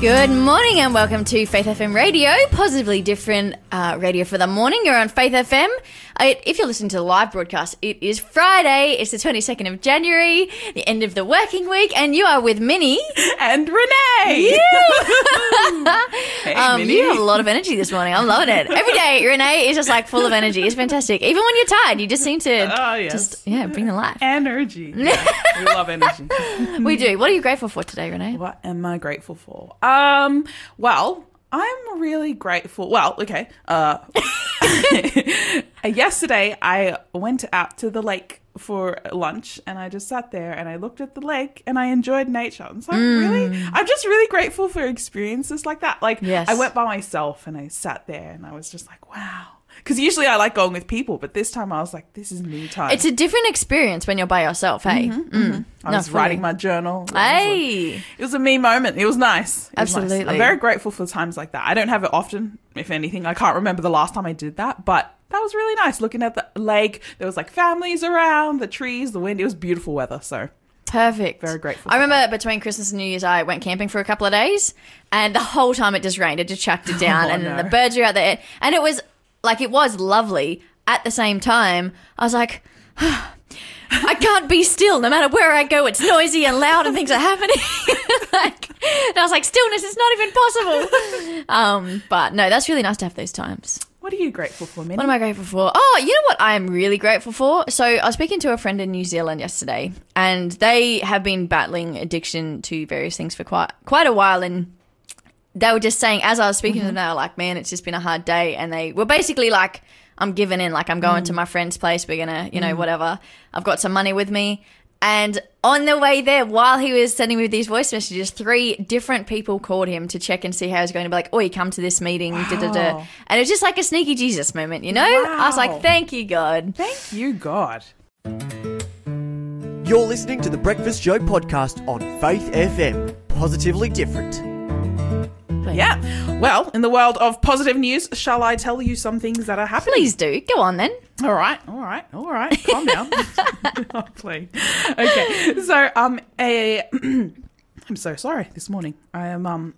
Good morning and welcome to Faith FM Radio, positively different uh, radio for the morning. You're on Faith FM. Uh, if you're listening to the live broadcast, it is Friday. It's the 22nd of January, the end of the working week, and you are with Minnie. and Renee. hey, um, Minnie. You have a lot of energy this morning. I'm loving it. Every day, Renee is just like full of energy. It's fantastic. Even when you're tired, you just seem to oh, yes. just yeah bring the life. Energy. Yeah, we love energy. we do. What are you grateful for today, Renee? What am I grateful for? Um, well, I'm really grateful. Well, okay. Uh, yesterday I went out to the lake for lunch and I just sat there and I looked at the lake and I enjoyed nature. It's like mm. really, I'm just really grateful for experiences like that. Like yes. I went by myself and I sat there and I was just like, wow because usually I like going with people, but this time I was like, this is me time. It's a different experience when you're by yourself, hey? Mm-hmm, mm. mm-hmm. I was writing my journal. Hey! It was, like, it was, a me moment. It was nice. It Absolutely. nice. I'm very grateful for times like that. I don't have it often, if anything. I can't remember the last time I did that, but that was really nice. Looking at the lake, there was like families around, the trees, the wind. It was beautiful weather, so. Perfect. Very grateful. I remember between Christmas and New Year's, I went camping for a couple of days, and the whole time it just rained. It just chucked it down, oh, and no. then the birds were out there, and it was like it was lovely. At the same time, I was like, I can't be still. No matter where I go, it's noisy and loud and things are happening. like, and I was like, stillness is not even possible. Um, but no, that's really nice to have those times. What are you grateful for, Minnie? What am I grateful for? Oh, you know what I am really grateful for? So I was speaking to a friend in New Zealand yesterday, and they have been battling addiction to various things for quite quite a while, and they were just saying, as I was speaking mm-hmm. to them, they were like, man, it's just been a hard day. And they were basically like, I'm giving in. Like, I'm going mm. to my friend's place. We're going to, you know, mm. whatever. I've got some money with me. And on the way there, while he was sending me these voice messages, three different people called him to check and see how he was going to be like, oh, you come to this meeting. Wow. Da, da, da. And it was just like a sneaky Jesus moment, you know? Wow. I was like, thank you, God. Thank you, God. You're listening to the Breakfast Show podcast on Faith FM. Positively different. Yeah. Well, in the world of positive news, shall I tell you some things that are happening? Please do. Go on then. All right, all right, all right. Calm down. oh, please. Okay. So, um, a, I'm so sorry this morning. I am um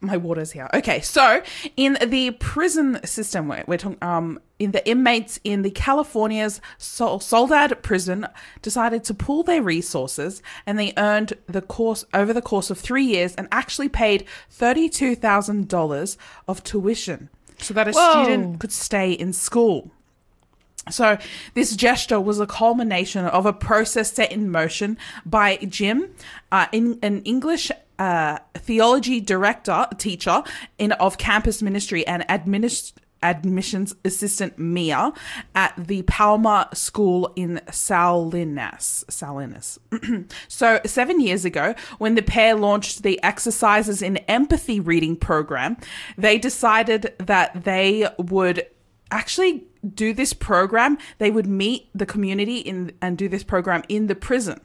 my water's here. Okay, so in the prison system, we're, we're talking um in the inmates in the California's Sol- Soledad prison decided to pool their resources, and they earned the course over the course of three years, and actually paid thirty two thousand dollars of tuition so that a Whoa. student could stay in school. So, this gesture was a culmination of a process set in motion by Jim, uh, in, an English uh, theology director, teacher in of campus ministry and administ- admissions assistant Mia at the Palma School in Salinas. Salinas. so, seven years ago, when the pair launched the Exercises in Empathy reading program, they decided that they would actually do this program. They would meet the community in and do this program in the prison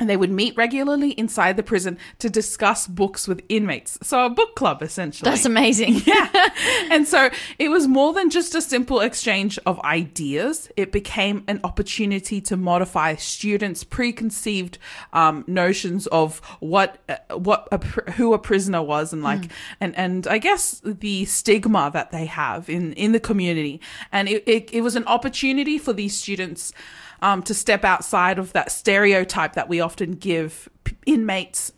and they would meet regularly inside the prison to discuss books with inmates. So a book club essentially. That's amazing. yeah. And so it was more than just a simple exchange of ideas. It became an opportunity to modify students' preconceived um, notions of what uh, what a, who a prisoner was and like mm. and and I guess the stigma that they have in in the community. And it, it, it was an opportunity for these students um, to step outside of that stereotype that we often give inmates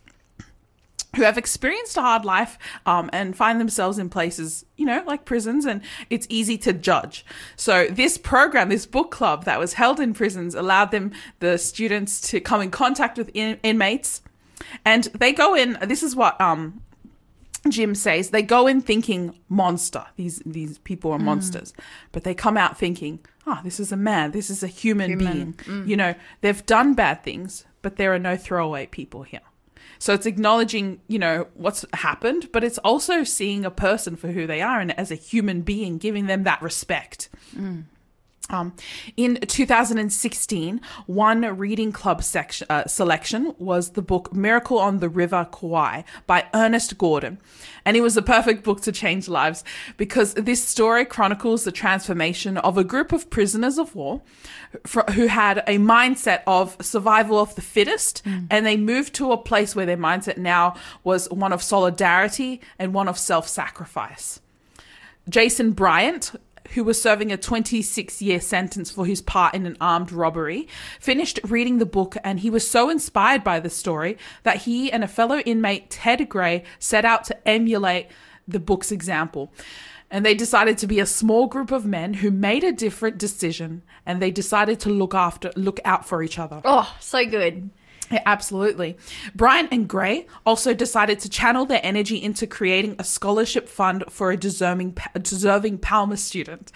who have experienced a hard life um, and find themselves in places, you know, like prisons, and it's easy to judge. So, this program, this book club that was held in prisons, allowed them, the students, to come in contact with in- inmates. And they go in, this is what um, Jim says, they go in thinking monster. These, these people are mm. monsters. But they come out thinking, ah, oh, this is a man, this is a human, human. being. Mm. You know, they've done bad things, but there are no throwaway people here. So it's acknowledging, you know, what's happened, but it's also seeing a person for who they are and as a human being, giving them that respect. Mm. Um, in 2016, one reading club section, uh, selection was the book Miracle on the River Kwai by Ernest Gordon. And it was a perfect book to change lives because this story chronicles the transformation of a group of prisoners of war fr- who had a mindset of survival of the fittest and they moved to a place where their mindset now was one of solidarity and one of self sacrifice. Jason Bryant, who was serving a 26 year sentence for his part in an armed robbery, finished reading the book and he was so inspired by the story that he and a fellow inmate, Ted Gray, set out to emulate the book's example. And they decided to be a small group of men who made a different decision and they decided to look after look out for each other. Oh, so good. Yeah, absolutely. Bryant and Gray also decided to channel their energy into creating a scholarship fund for a deserving, deserving Palma student.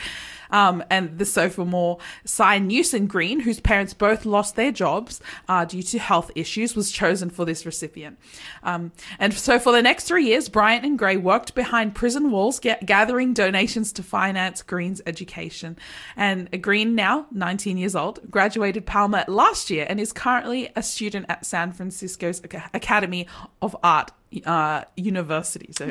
Um, and the sophomore Cy Newson Green, whose parents both lost their jobs uh, due to health issues, was chosen for this recipient. Um, and so for the next three years, Bryant and Gray worked behind prison walls, get, gathering donations to finance Green's education. And Green, now 19 years old, graduated Palma last year and is currently a student at San Francisco's Academy of Art uh, University. So,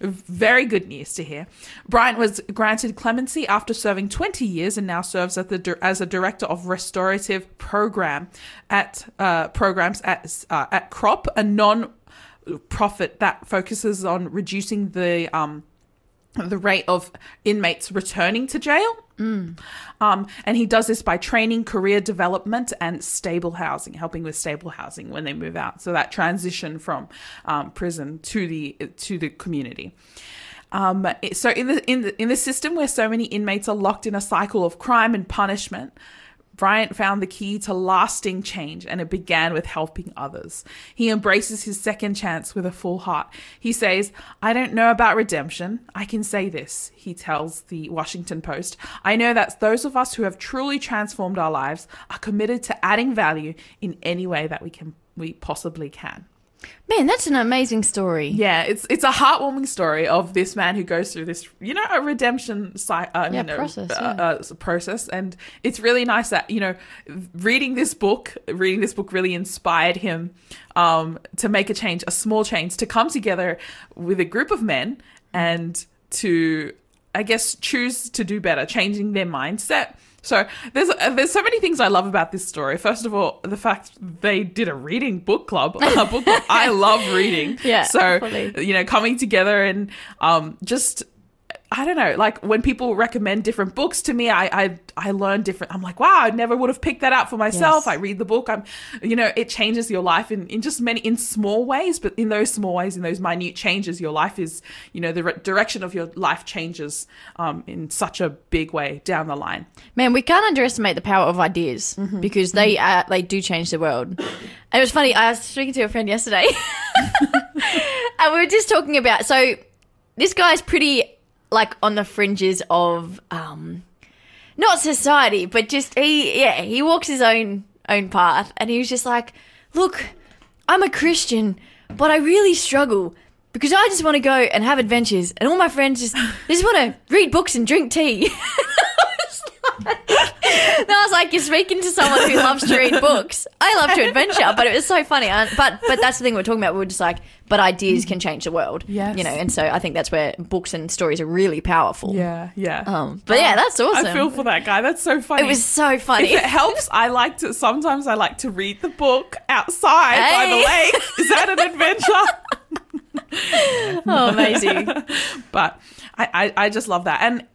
very good news to hear. Bryant was granted clemency after serving 20 years and now serves as the as a director of restorative program at uh, programs at uh, at Crop, a non profit that focuses on reducing the um, the rate of inmates returning to jail. Um, and he does this by training, career development, and stable housing, helping with stable housing when they move out. So that transition from um, prison to the to the community. Um, so in the in the in the system where so many inmates are locked in a cycle of crime and punishment, Bryant found the key to lasting change, and it began with helping others. He embraces his second chance with a full heart. He says, I don't know about redemption. I can say this, he tells the Washington Post. I know that those of us who have truly transformed our lives are committed to adding value in any way that we can we possibly can. Man, that's an amazing story. Yeah, it's it's a heartwarming story of this man who goes through this, you know, a redemption si- uh, Yeah, you know, process, uh, yeah. uh, process, and it's really nice that you know, reading this book, reading this book really inspired him um, to make a change, a small change, to come together with a group of men and to, I guess, choose to do better, changing their mindset. So there's uh, there's so many things I love about this story. First of all, the fact they did a reading book club. A book club. I love reading. Yeah, So fully. you know, coming together and um, just I don't know, like when people recommend different books to me, I I I learn different. I'm like, wow, I never would have picked that out for myself. Yes. I read the book. I'm, you know, it changes your life in in just many in small ways, but in those small ways, in those minute changes, your life is, you know, the re- direction of your life changes um, in such a big way down the line. Man, we can't underestimate the power of ideas Mm-hmm. because they uh, they do change the world. It was funny. I was speaking to a friend yesterday, and we were just talking about. So this guy's pretty like on the fringes of um, not society, but just he yeah he walks his own own path, and he was just like, look, I'm a Christian, but I really struggle. Because I just want to go and have adventures, and all my friends just just want to read books and drink tea. And I was like, you're speaking to someone who loves to read books. I love to adventure, but it was so funny. And, but but that's the thing we're talking about. We are just like, but ideas can change the world. Yes. you know. And so I think that's where books and stories are really powerful. Yeah, yeah. Um, but yeah, that's awesome. I feel for that guy. That's so funny. it was so funny. If it helps, I like to. Sometimes I like to read the book outside by the Hey. lake. Is that an adventure? oh, amazing. but I, I, I just love that. And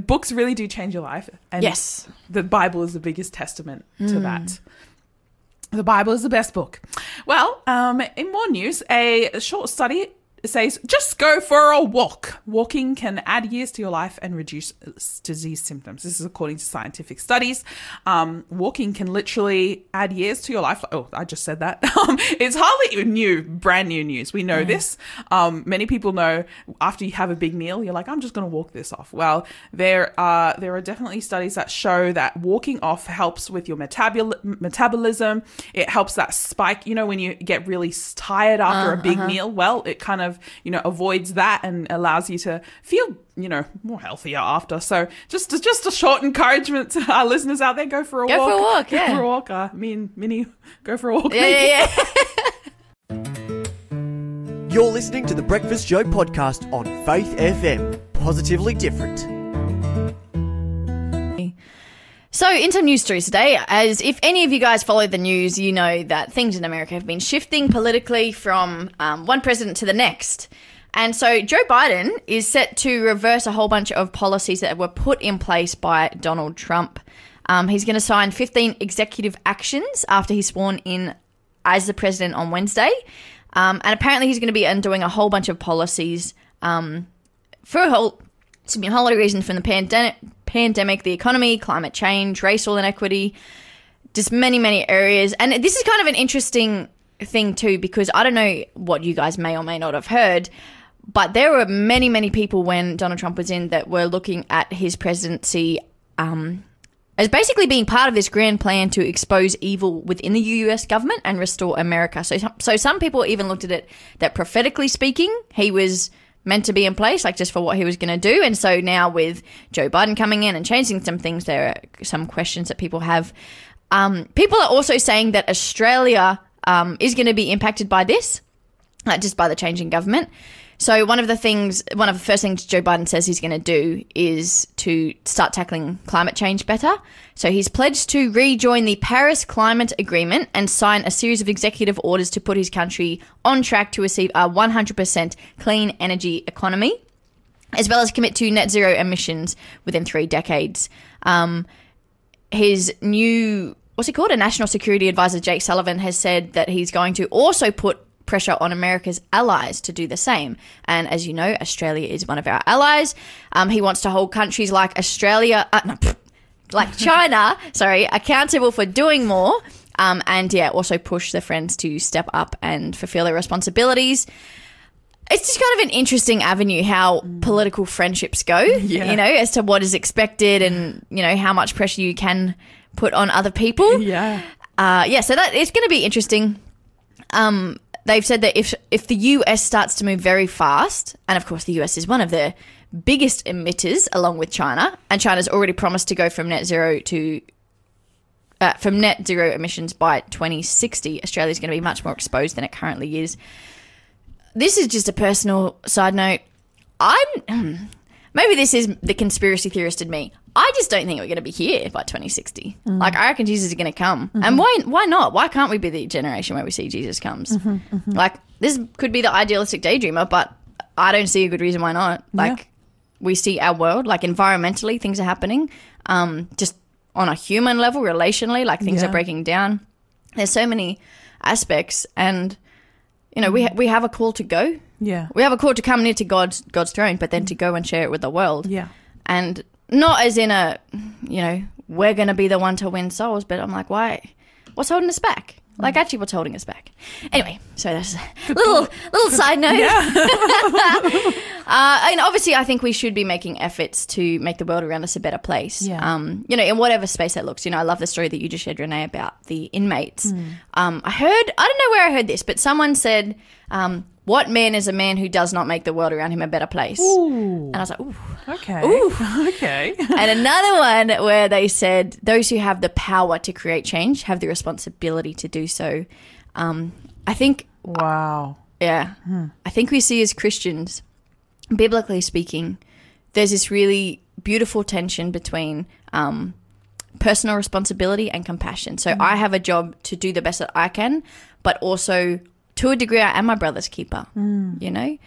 books really do change your life. And Yes. the Bible is the biggest testament to that. The Bible is the best book. Well, um, in more news, a short study says just go for a walk. Walking can add years to your life and reduce uh, disease symptoms. This is according to scientific studies. Um, walking can literally add years to your life. Oh, I just said that. Um, it's hardly even new, brand new news. We know this. Um, many people know after you have a big meal, you're like, I'm just going to walk this off. Well, there are there are definitely studies that show that walking off helps with your metabol- metabolism. It helps that spike. You know, when you get really tired after a big meal, well, it kind of of, you know, avoids that and allows you to feel, you know, more healthier after. So just just a short encouragement to our listeners out there: go for a Go walk. for a walk, Go for a walk. Uh, me and Minnie go for a walk. Yeah, yeah, yeah. You're listening to the Breakfast Show podcast on Faith FM. Positively different. So, in some news stories today, as if any of you guys follow the news, you know that things in America have been shifting politically from um, one president to the next. And so, Joe Biden is set to reverse a whole bunch of policies that were put in place by Donald Trump. Um, he's going to sign 15 executive actions after he's sworn in as the president on Wednesday. Um, and apparently, he's going to be undoing a whole bunch of policies um, for a whole, excuse me, a whole lot of reasons from the pandemic, pandemic, the economy, climate change, racial inequity, just many, many areas. And this is kind of an interesting thing too, because I don't know what you guys may or may not have heard, but there were many, many people when Donald Trump was in that were looking at his presidency um, as basically being part of this grand plan to expose evil within the US government and restore America. So, so some people even looked at it that prophetically speaking, he was meant to be in place, like just for what he was going to do. And so now with Joe Biden coming in and changing some things, there are some questions that people have. Um, people are also saying that Australia um, is going to be impacted by this, uh, just by the change in government. So one of the things, one of the first things Joe Biden says he's going to do is to start tackling climate change better. So he's pledged to rejoin the Paris Climate Agreement and sign a series of executive orders to put his country on track to receive a 100% clean energy economy, as well as commit to net zero emissions within three decades. Um, his new what's it called a national security advisor jake sullivan has said that he's going to also put pressure on america's allies to do the same and as you know australia is one of our allies um, he wants to hold countries like australia uh, no, like china sorry accountable for doing more um, and yeah also push their friends to step up and fulfill their responsibilities it's just kind of an interesting avenue how political friendships go, Yeah. you know, as to what is expected and, you know, how much pressure you can put on other people. Yeah. Uh, yeah, so that it's going to be interesting. Um, they've said that if if the US starts to move very fast, and of course the US is one of the biggest emitters along with China, and China's already promised to go from net zero to uh, from net zero emissions by 2060. Australia's going to be much more exposed than it currently is. This is just a personal side note. I'm maybe this is the conspiracy theorist in me. I just don't think we're going to be here by 2060. Mm. Like I reckon Jesus is going to come, and mm-hmm. why? Why not? Why can't we be the generation where we see Jesus comes? Mm-hmm, mm-hmm. Like this could be the idealistic daydreamer, but I don't see a good reason why not. Like we see our world, like environmentally, things are happening. Um, just on a human level, relationally, like things Yeah. are breaking down. There's so many aspects, and you know, we mm. ha- we have a call to go. Yeah. We have a call to come near to God's God's throne, but then to go and share it with the world. Yeah. And not as in a, you know, we're going to be the one to win souls, but I'm like, why? What's holding us back? Like, actually, what's holding us back? Anyway, so that's a little little side note. uh, and obviously, I think we should be making efforts to make the world around us a better place. Yeah. Um, you know, in whatever space that looks. You know, I love the story that you just shared, Renee, about the inmates. Hmm. Um, I heard, I don't know where I heard this, but someone said, um, "What man is a man who does not make the world around him a better place?" Ooh. And I was like, "Ooh." Okay. Ooh. Okay. and another one where they said those who have the power to create change have the responsibility to do so. Um, I think, Wow. yeah, I think we see as Christians, biblically speaking, there's this really beautiful tension between um, personal responsibility and compassion. So I have a job to do the best that I can, but also to a degree, I am my brother's keeper. You know.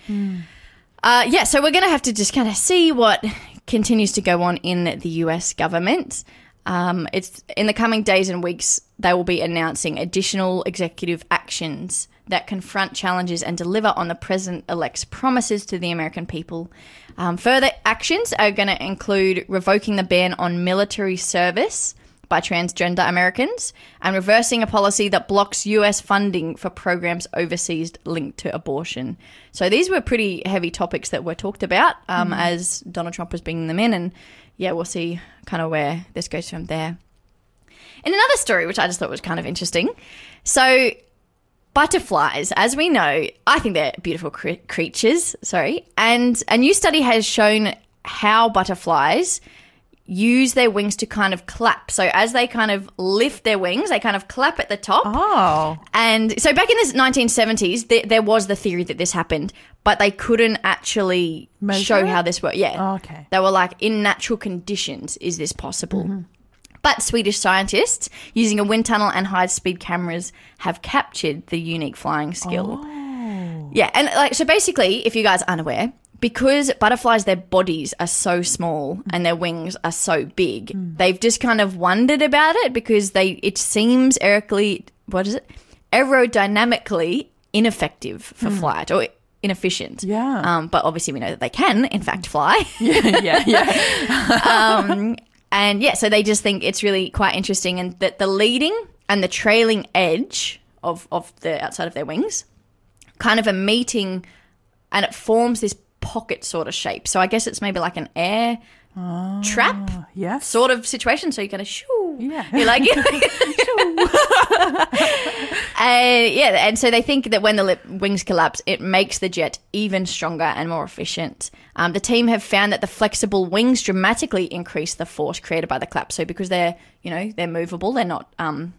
Uh, yeah, so we're going to have to just kind of see what continues to go on in the US government. Um, it's in the coming days and weeks, they will be announcing additional executive actions that confront challenges and deliver on the president elect's promises to the American people. Um, further actions are going to include revoking the ban on military service by transgender Americans and reversing a policy that blocks US funding for programs overseas linked to abortion. So these were pretty heavy topics that were talked about um, as Donald Trump was bringing them in. And yeah, we'll see kind of where this goes from there. In another story, which I just thought was kind of interesting. So butterflies, as we know, I think they're beautiful cre- creatures. Sorry, and a new study has shown how butterflies use their wings to kind of clap. So as they kind of lift their wings, they kind of clap at the top. Oh. And so back in the 1970s, th- there was the theory that this happened, but they couldn't actually Measure show it? how this worked. Yeah. Oh, okay. They were like, in natural conditions, is this possible? Mm-hmm. But Swedish scientists, using a wind tunnel and high speed cameras, have captured the unique flying skill. Oh. Yeah, and like so basically, if you guys aren't aware, because butterflies their bodies are so small and their wings are so big, they've just kind of wondered about it because they it seems aerically what is it? aerodynamically ineffective for flight or inefficient. Yeah. Um, but obviously we know that they can in fact fly. yeah, yeah. yeah. um, And yeah, so they just think it's really quite interesting, and that the leading and the trailing edge of of the outside of their wings, kind of a meeting, and it forms this pocket sort of shape. So I guess it's maybe like an air trap Yes. sort of situation. So you're gonna shoo, Yeah. you're like. Uh, yeah, and so they think that when the lip wings collapse, it makes the jet even stronger and more efficient. Um, the team have found that the flexible wings dramatically increase the force created by the clap. So because they're, you know, they're movable, they're not um,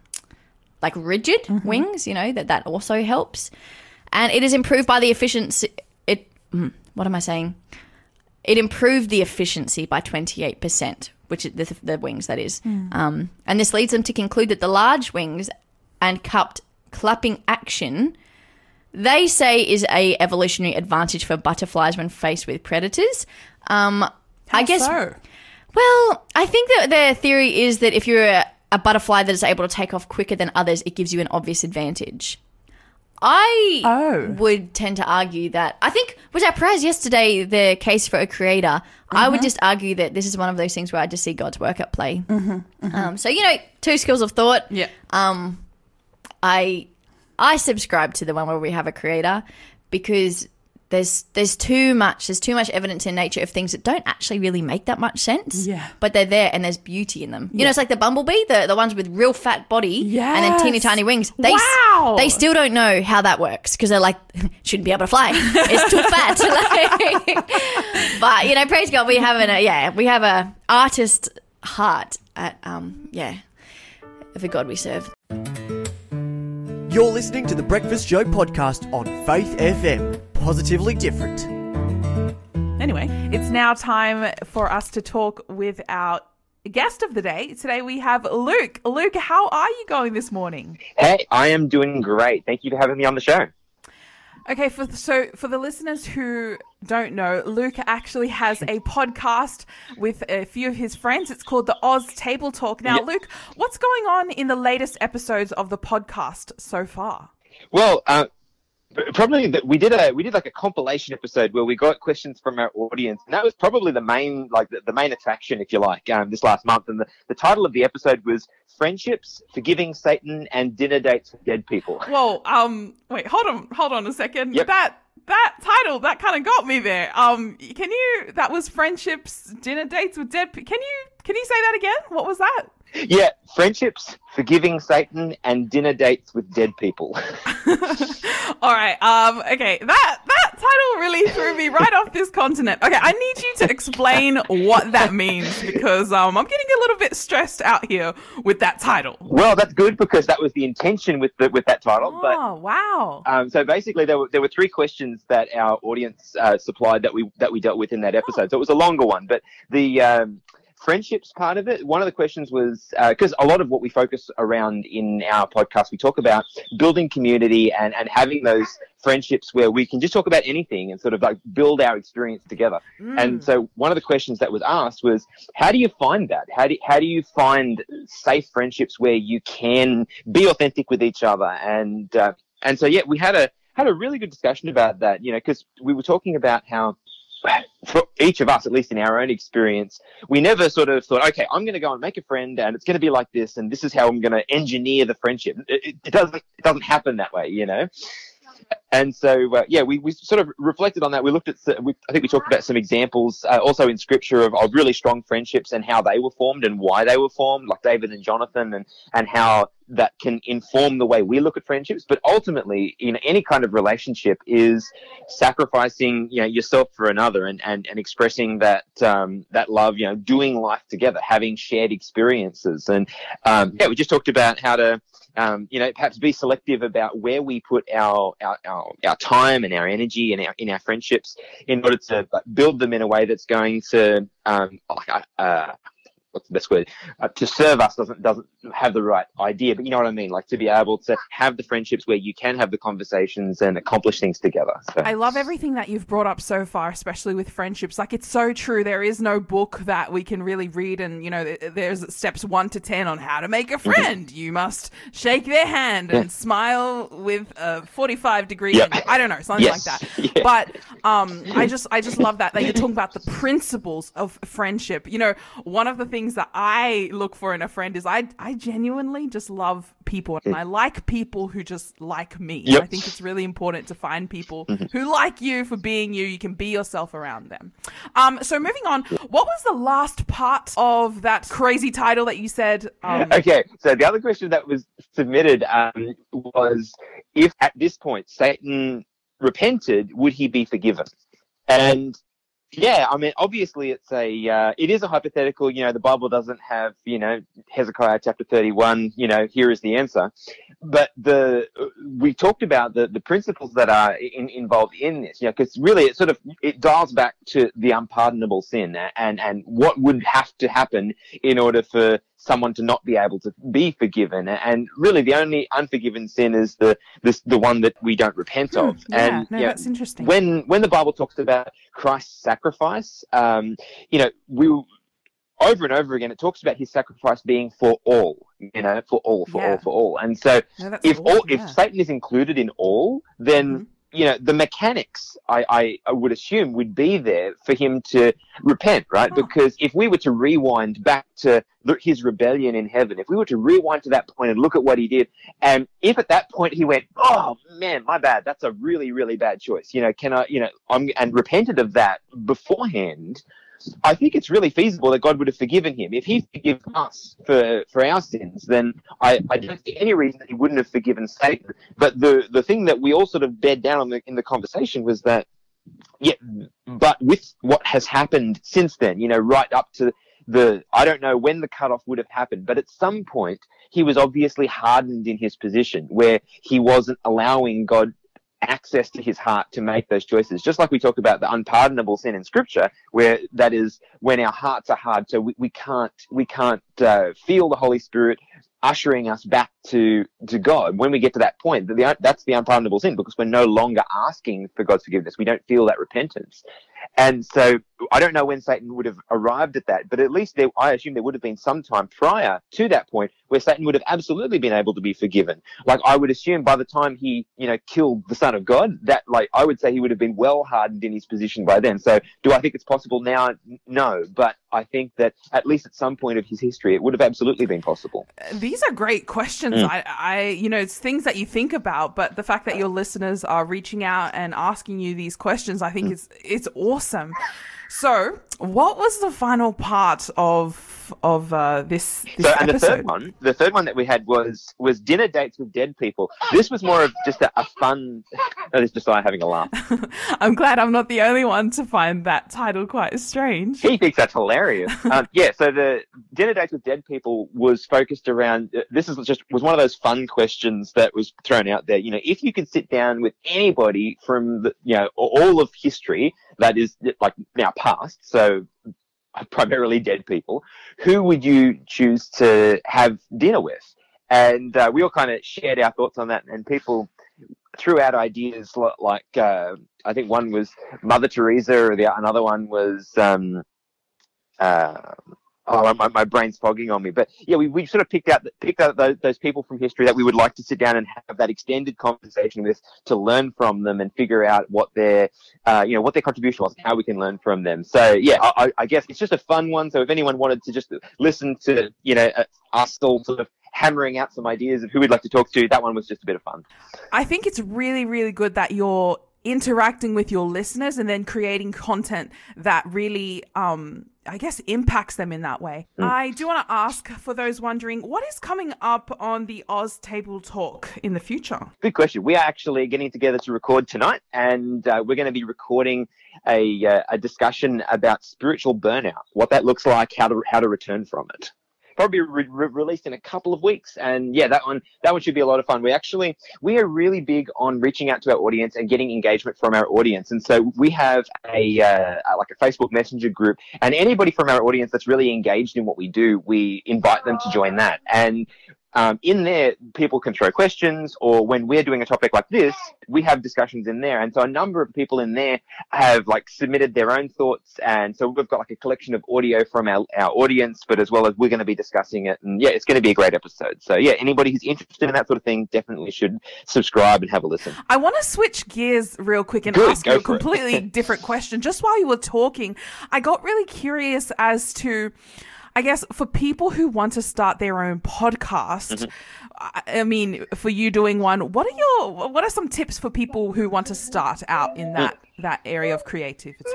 like rigid wings. You know that that also helps, and it is improved by the efficiency. It mm, what am I saying? It improved the efficiency by twenty eight percent, which is the, the wings that is. Um, and this leads them to conclude that the large wings and cupped clapping action they say is a evolutionary advantage for butterflies when faced with predators. Um, I guess. so. Well, I think that their theory is that if you're a, a butterfly that is able to take off quicker than others, it gives you an obvious advantage. I Oh. would tend to argue that. I think was our prize yesterday the case for a creator. I would just argue that this is one of those things where I just see God's work at play. Um, so you know, two skills of thought. Yeah. Um, I I subscribe to the one where we have a creator because there's there's too much there's too much evidence in nature of things that don't actually really make that much sense. Yeah. But they're there and there's beauty in them. You know, it's like the bumblebee, the the ones with real fat body and then teeny tiny wings. They s- Wow. they still don't know how that works because they're like shouldn't be able to fly. It's too fat. Like- but you know, praise God, we have a yeah, we have a artist heart at um yeah, of the God we serve. You're listening to the Breakfast Show podcast on Faith FM. Positively different. Anyway, it's now time for us to talk with our guest of the day. Today we have Luke. Luke, how are you going this morning? Hey, I am doing great. Thank you for having me on the show. Okay, for so for the listeners who don't know, Luke actually has a podcast with a few of his friends. It's called the Oz Table Talk. Now, Yeah. Luke, what's going on in the latest episodes of the podcast so far? Well, uh, probably that we did a we did like a compilation episode where we got questions from our audience, and that was probably the main like the, the main attraction, if you like, um, this last month. And the, the title of the episode was "Friendships, Forgiving Satan, and Dinner Dates with Dead People." well um, wait, hold on, hold on a second. Yep. That that title that kind of got me there. Um, can you? That was friendships, dinner dates with dead. Can you? Can you say that again? What was that? Yeah, friendships, forgiving Satan, and dinner dates with dead people. All right. Um. Okay. That that title really threw me right off this continent. Okay. I need you to explain what that means because um I'm getting a little bit stressed out here with that title. well, that's good because that was the intention with the with that title, but. Oh wow. Um, so basically, there were there were three questions that our audience uh, supplied that we that we dealt with in that episode. So it was a longer one, but the um, friendships part of it. One of the questions was because a lot of what we focus around in our podcast, we talk about building community and and having those friendships where we can just talk about anything and sort of like build our experience together. And so one of the questions that was asked was, how do you find that? How do how do you find safe friendships where you can be authentic with each other? And uh, and so yeah, we had a had a really good discussion about that. You know, because we were talking about how. For each of us, at least in our own experience, we never sort of thought, okay, I'm going to go and make a friend, and it's going to be like this, and this is how I'm going to engineer the friendship. It, it, doesn't, it doesn't happen that way, you know. And so, uh, yeah, we, we sort of reflected on that. We looked at, we, I think we talked about some examples uh, also in scripture of, of really strong friendships and how they were formed and why they were formed, like David and Jonathan, and, and how that can inform the way we look at friendships. But ultimately, in any kind of relationship, is sacrificing you know yourself for another and and, and expressing that um, that love. You know, doing life together, having shared experiences, and um, yeah, we just talked about how to. Um, you know, perhaps be selective about where we put our, our, our, our time and our energy and our, in our friendships in order to build them in a way that's going to, um, like, uh, what's the best word uh, to serve us doesn't doesn't have the right idea but you know what i mean like to be able to have the friendships where you can have the conversations and accomplish things together so I love everything that you've brought up so far, especially with friendships. Like, it's so true. There is no book that we can really read, and, you know, there's steps one to 10 on how to make a friend. You must shake their hand and smile with a 45 degree Yep. angle. I don't know, something Yes. like that. Yeah. But um, I just, I just love that, that you're talking about the principles of friendship. You know, one of the things that I look for in a friend is I, I genuinely just love people, and I like people who just like me. Yep. I think it's really important to find people who like you for being you. You can be yourself around them. Um, so moving on, what was the last part of that crazy title that you said? Um, okay so the other question that was submitted um, was if at this point satan repented would he be forgiven and yeah i mean obviously it's a uh, it is a hypothetical you know the bible doesn't have you know hezekiah chapter 31 you know here is the answer. But the we talked about the the principles that are in, involved in this you know because really it sort of it dials back to the unpardonable sin and and what would have to happen in order for someone to not be able to be forgiven and really the only unforgiven sin is the this the one that we don't repent of Hmm, yeah, and no, you know, that's interesting. when when the Bible talks about Christ's sacrifice, um, you know, we over and over again it talks about his sacrifice being for all, you know, for all, for Yeah. all, for all. And so No, if all awesome, if yeah. Satan is included in all, then Mhm. You know the mechanics I, I, I would assume would be there for him to repent, right? Huh. Because if we were to rewind back to his rebellion in heaven, if we were to rewind to that point and look at what he did, and if at that point he went, "Oh man, my bad, that's a really really bad choice," you know, can I, you know, I'm and repented of that beforehand. I think it's really feasible that God would have forgiven him. If he forgives us for, for our sins, then I, I don't see any reason that he wouldn't have forgiven Satan. But the, the thing that we all sort of bed down on the, in the conversation was that, yeah, but with what has happened since then, you know, right up to the, I don't know when the cutoff would have happened, but at some point he was obviously hardened in his position where he wasn't allowing God access to his heart to make those choices. Just like we talk about the unpardonable sin in scripture, where that is when our hearts are hard, so we, we can't we can't uh, feel the Holy Spirit ushering us back to to God. When we get to that point, the, that's the unpardonable sin because we're no longer asking for God's forgiveness. We don't feel that repentance. And so I don't know when Satan would have arrived at that, but at least there, I assume there would have been some time prior to that point where Satan would have absolutely been able to be forgiven. Like I would assume by the time he, you know, killed the Son of God, that like I would say he would have been well hardened in his position by then. So do I think it's possible now? No, but I think that at least at some point of his history, it would have absolutely been possible. These are great questions. Mm. I, I, you know, it's things that you think about, but the fact that your listeners are reaching out and asking you these questions, I Mm. think is it's awesome. So, what was the final part of of uh, this this So, and the third one, the third one that we had was was dinner dates with dead people. This was more of just a, a fun. Oh, this is Josiah having a laugh. I'm glad I'm not the only one to find that title quite strange. He thinks that's hilarious. Um, yeah, so the dinner dates with dead people was focused around. uh, This is just was one of those fun questions that was thrown out there. You know, if you could sit down with anybody from the, you know all of history that is like now past, so primarily dead people, who would you choose to have dinner with? And uh, we all kind of shared our thoughts on that, and people threw out ideas like uh, I think one was Mother Teresa, or the another one was um, uh, oh my, my brain's fogging on me. But yeah, we, we sort of picked out picked out those, those people from history that we would like to sit down and have that extended conversation with to learn from them and figure out what their uh, you know what their contribution was and how we can learn from them. So yeah, I, I- guess it's just a fun one. So if anyone wanted to just listen to you know uh, us all sort of hammering out some ideas of who we'd like to talk to. That one was just a bit of fun. I think it's really, really good that you're interacting with your listeners and then creating content that really um I guess impacts them in that way. Mm. I do want to ask for those wondering what is coming up on the Oz Table Talk in the future? Good question. We are actually getting together to record tonight, and uh, we're going to be recording a, uh, a discussion about spiritual burnout, what that looks like, how to how to return from it probably re- re- released in a couple of weeks. And yeah, that one that one should be a lot of fun. We actually we are really big on reaching out to our audience and getting engagement from our audience. And so we have a uh, like a Facebook Messenger group, and anybody from our audience that's really engaged in what we do, we invite them to join that. And um, in there, people can throw questions, or when we're doing a topic like this, we have discussions in there. And so a number of people in there have like submitted their own thoughts. And so we've got like a collection of audio from our, our audience, but as well as we're going to be discussing it. And yeah, it's going to be a great episode. So yeah, anybody who's interested in that sort of thing definitely should subscribe and have a listen. I want to switch gears real quick and Good, ask you a completely different question. Just while you were talking, I got really curious as to, I guess for people who want to start their own podcast, mm-hmm. I mean, for you doing one, what are your what are some tips for people who want to start out in that that area of creativity?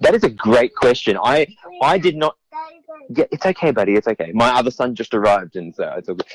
That is a great question. I I did not. Yeah, it's okay, buddy. It's okay. My other son just arrived, and so it's all good.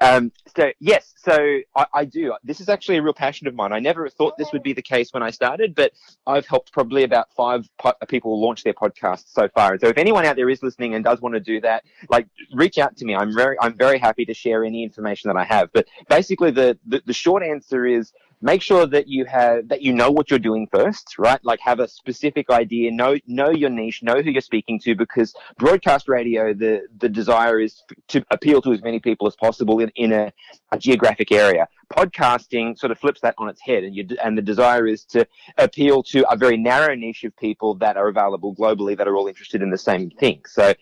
Um, so yes, so I, I, do. This is actually a real passion of mine. I never thought this would be the case when I started, but I've helped probably about five po- people launch their podcasts so far. And so if anyone out there is listening and does want to do that, like reach out to me. I'm very I'm very happy to share any information that I have. But basically, the, the, the short answer is make sure that you have that you know what you're doing first right? Like have a specific idea know know your niche know who you're speaking to because broadcast radio the the desire is to appeal to as many people as possible in, in a, a geographic area. Podcasting sort of flips that on its head and you and the desire is to appeal to a very narrow niche of people that are available globally that are all interested in the same thing. So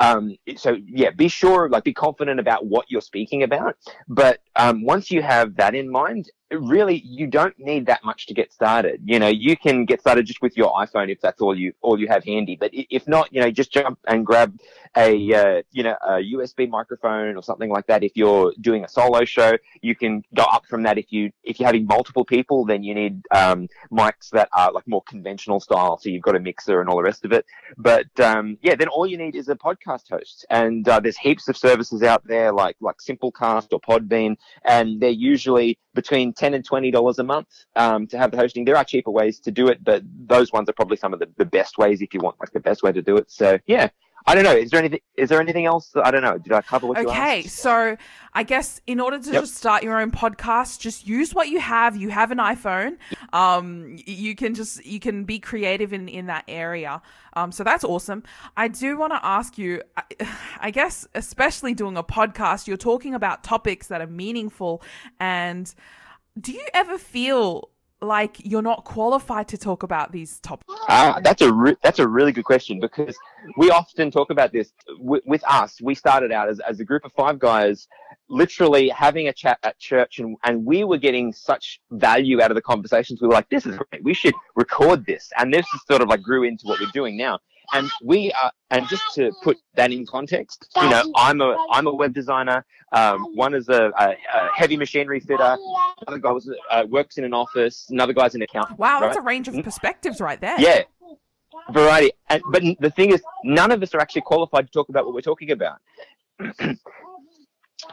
um, so yeah, be sure, like, be confident about what you're speaking about. But um, once you have that in mind, really you don't need that much to get started. You know, you can get started just with your iPhone if that's all you all you have handy. But if not, you know, just jump and grab a uh, you know a USB microphone or something like that. If you're doing a solo show, you can go up from that. If you if you're having multiple people, then you need um, mics that are like more conventional style. So you've got a mixer and all the rest of it. But um, yeah, then all you need is a podcast host, and uh, there's heaps of services out there like like Simplecast or Podbean, and they're usually between ten and twenty dollars a month um, to have the hosting. There are cheaper ways to do it, but those ones are probably some of the, the best ways if you want like the best way to do it. So yeah, I don't know. Is there anything? Is there anything else? I don't know. Did I cover what okay, you asked? Okay, so I guess in order to yep. just start your own podcast, just use what you have. You have an iPhone. Um, you can just you can be creative in in that area. Um, so that's awesome. I do want to ask you. I, I guess especially doing a podcast, you're talking about topics that are meaningful, and do you ever feel like you're not qualified to talk about these topics? Uh, that's a re- that's a really good question because we often talk about this w- with us. We started out as, as a group of five guys, literally having a chat at church, and, and we were getting such value out of the conversations. We were like, "This is great. We should record this," and this sort of like grew into what we're doing now and we are, and just to put that in context, you know, I'm a I'm a web designer. Um, one is a, a, a, heavy machinery fitter. Another guy was, uh, works in an office. Another guy's an accountant. Wow, that's right? a range of perspectives right there. Yeah, variety. And, but the thing is, none of us are actually qualified to talk about what we're talking about.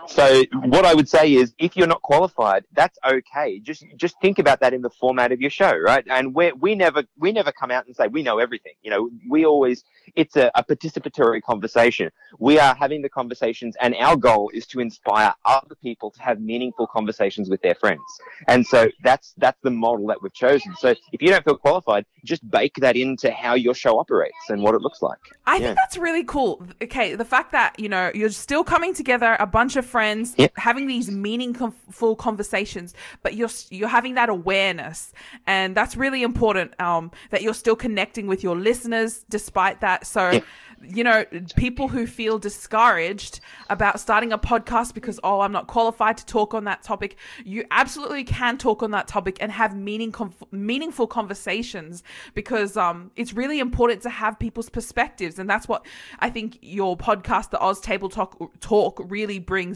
So what I would say is, if you're not qualified, that's okay. Just just think about that in the format of your show, right? And we we never we never come out and say we know everything. You know, we always it's a, a participatory conversation. We are having the conversations, and our goal is to inspire other people to have meaningful conversations with their friends. And so that's that's the model that we've chosen. So if you don't feel qualified, just bake that into how your show operates and what it looks like. I yeah. think that's really cool. Okay, the fact that you know you're still coming together, a bunch of friends, Yep. having these meaningful conversations, but you're you're having that awareness, and that's really important. Um, that you're still connecting with your listeners despite that. So. Yep. You know, people who feel discouraged about starting a podcast because, oh, I'm not qualified to talk on that topic. You absolutely can talk on that topic and have meaning, meaningful conversations because um, it's really important to have people's perspectives. And that's what I think your podcast, the Oz Table Talk, talk really brings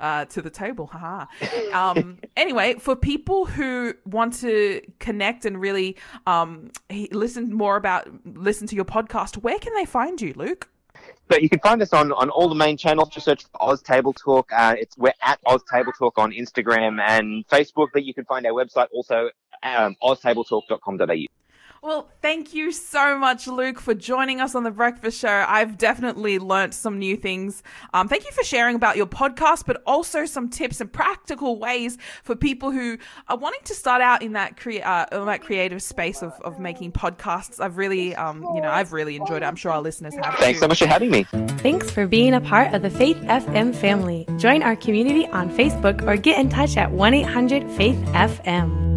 uh, to the table. Haha. Um, anyway, for people who want to connect and really um, listen more about, listen to your podcast, where can they find you, Luke? But you can find us on, on all the main channels. Just search for Oz Table Talk. Uh, it's we're at Oz Table Talk on Instagram and Facebook. But you can find our website also um, oztabletalk.com.au. Well, thank you so much, Luke, for joining us on the Breakfast Show. I've definitely learnt some new things. Um, thank you for sharing about your podcast, but also some tips and practical ways for people who are wanting to start out in that crea- uh, in that creative space of, of making podcasts. I've really, um, you know, I've really enjoyed it. I'm sure our listeners have. Thanks too. so much for having me. Thanks for being a part of the Faith FM family. Join our community on Facebook or get in touch at 1 800 Faith FM.